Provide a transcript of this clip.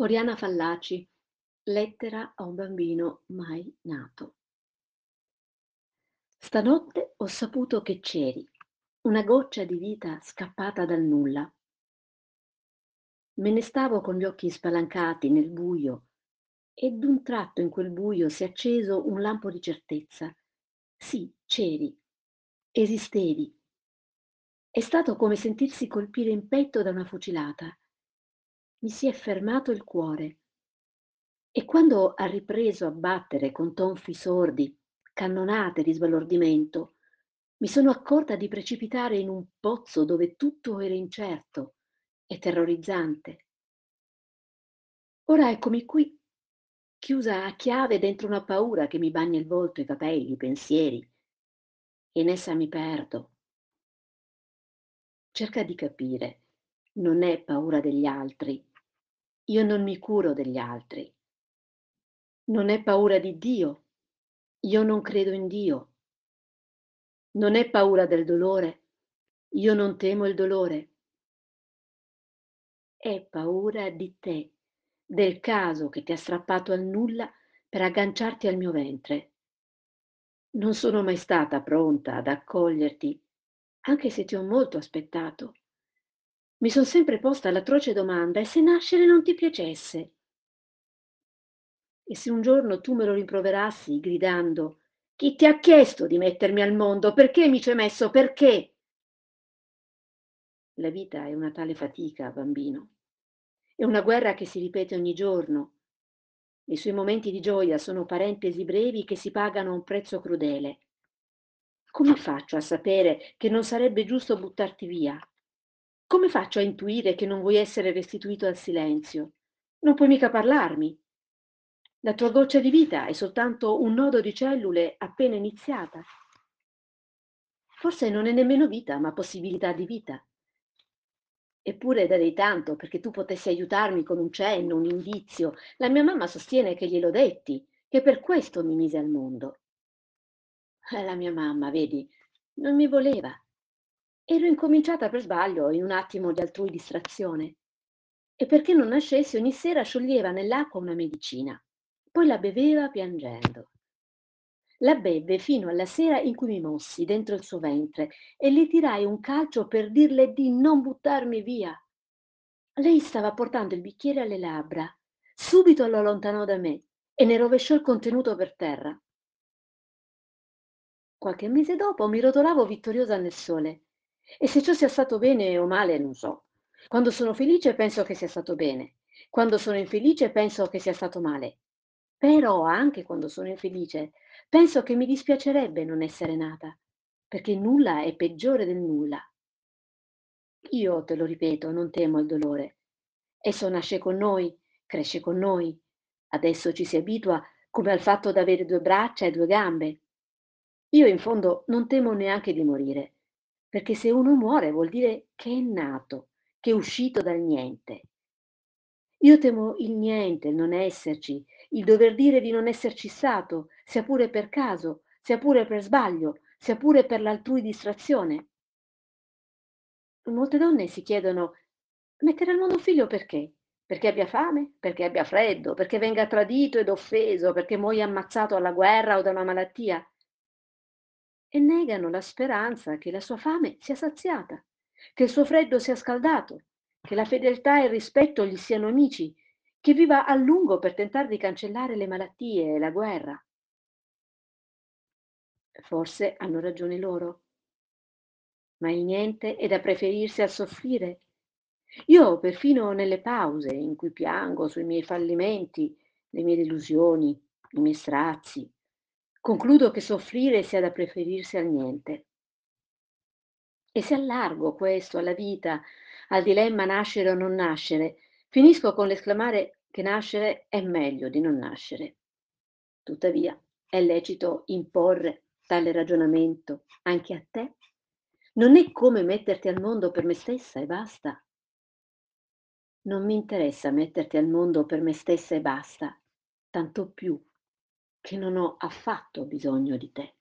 Oriana Fallaci, lettera a un bambino mai nato. Stanotte ho saputo che c'eri, una goccia di vita scappata dal nulla. Me ne stavo con gli occhi spalancati nel buio e d'un tratto in quel buio si è acceso un lampo di certezza. Sì, c'eri, esistevi. È stato come sentirsi colpire in petto da una fucilata mi si è fermato il cuore. E quando ha ripreso a battere con tonfi sordi, cannonate di sbalordimento, mi sono accorta di precipitare in un pozzo dove tutto era incerto e terrorizzante. Ora eccomi qui, chiusa a chiave dentro una paura che mi bagna il volto, i capelli, i pensieri, e in essa mi perdo. Cerca di capire, non è paura degli altri, io non mi curo degli altri. Non è paura di Dio. Io non credo in Dio. Non è paura del dolore. Io non temo il dolore. È paura di te, del caso che ti ha strappato al nulla per agganciarti al mio ventre. Non sono mai stata pronta ad accoglierti, anche se ti ho molto aspettato. Mi son sempre posta l'atroce domanda: e se nascere non ti piacesse? E se un giorno tu me lo rimproverassi gridando: Chi ti ha chiesto di mettermi al mondo? Perché mi ci hai messo? Perché? La vita è una tale fatica, bambino. È una guerra che si ripete ogni giorno. I suoi momenti di gioia sono parentesi brevi che si pagano a un prezzo crudele. Come faccio a sapere che non sarebbe giusto buttarti via? Come faccio a intuire che non vuoi essere restituito al silenzio? Non puoi mica parlarmi. La tua goccia di vita è soltanto un nodo di cellule appena iniziata. Forse non è nemmeno vita, ma possibilità di vita. Eppure darei tanto perché tu potessi aiutarmi con un cenno, un indizio. La mia mamma sostiene che glielo detti, che per questo mi mise al mondo. Eh, la mia mamma, vedi, non mi voleva. Ero incominciata per sbaglio, in un attimo di altrui distrazione. E perché non nascessi, ogni sera scioglieva nell'acqua una medicina, poi la beveva piangendo. La beve fino alla sera in cui mi mossi dentro il suo ventre e le tirai un calcio per dirle di non buttarmi via. Lei stava portando il bicchiere alle labbra. Subito lo allontanò da me e ne rovesciò il contenuto per terra. Qualche mese dopo mi rotolavo vittoriosa nel sole e se ciò sia stato bene o male, non so. Quando sono felice penso che sia stato bene. Quando sono infelice penso che sia stato male. Però anche quando sono infelice penso che mi dispiacerebbe non essere nata, perché nulla è peggiore del nulla. Io, te lo ripeto, non temo il dolore. Esso nasce con noi, cresce con noi. Adesso ci si abitua come al fatto d'avere due braccia e due gambe. Io in fondo non temo neanche di morire perché se uno muore vuol dire che è nato, che è uscito dal niente. Io temo il niente, il non esserci, il dover dire di non esserci stato, sia pure per caso, sia pure per sbaglio, sia pure per l'altrui distrazione. Molte donne si chiedono, mettere al mondo un figlio perché? Perché abbia fame? Perché abbia freddo? Perché venga tradito ed offeso? Perché muoia ammazzato alla guerra o da una malattia? E negano la speranza che la sua fame sia saziata, che il suo freddo sia scaldato, che la fedeltà e il rispetto gli siano amici, che viva a lungo per tentare di cancellare le malattie e la guerra. Forse hanno ragione loro, ma il niente è da preferirsi al soffrire. Io, perfino nelle pause in cui piango sui miei fallimenti, le mie delusioni, i miei strazi, Concludo che soffrire sia da preferirsi al niente. E se allargo questo alla vita, al dilemma nascere o non nascere, finisco con l'esclamare che nascere è meglio di non nascere. Tuttavia, è lecito imporre tale ragionamento anche a te? Non è come metterti al mondo per me stessa e basta. Non mi interessa metterti al mondo per me stessa e basta, tanto più che non ho affatto bisogno di te.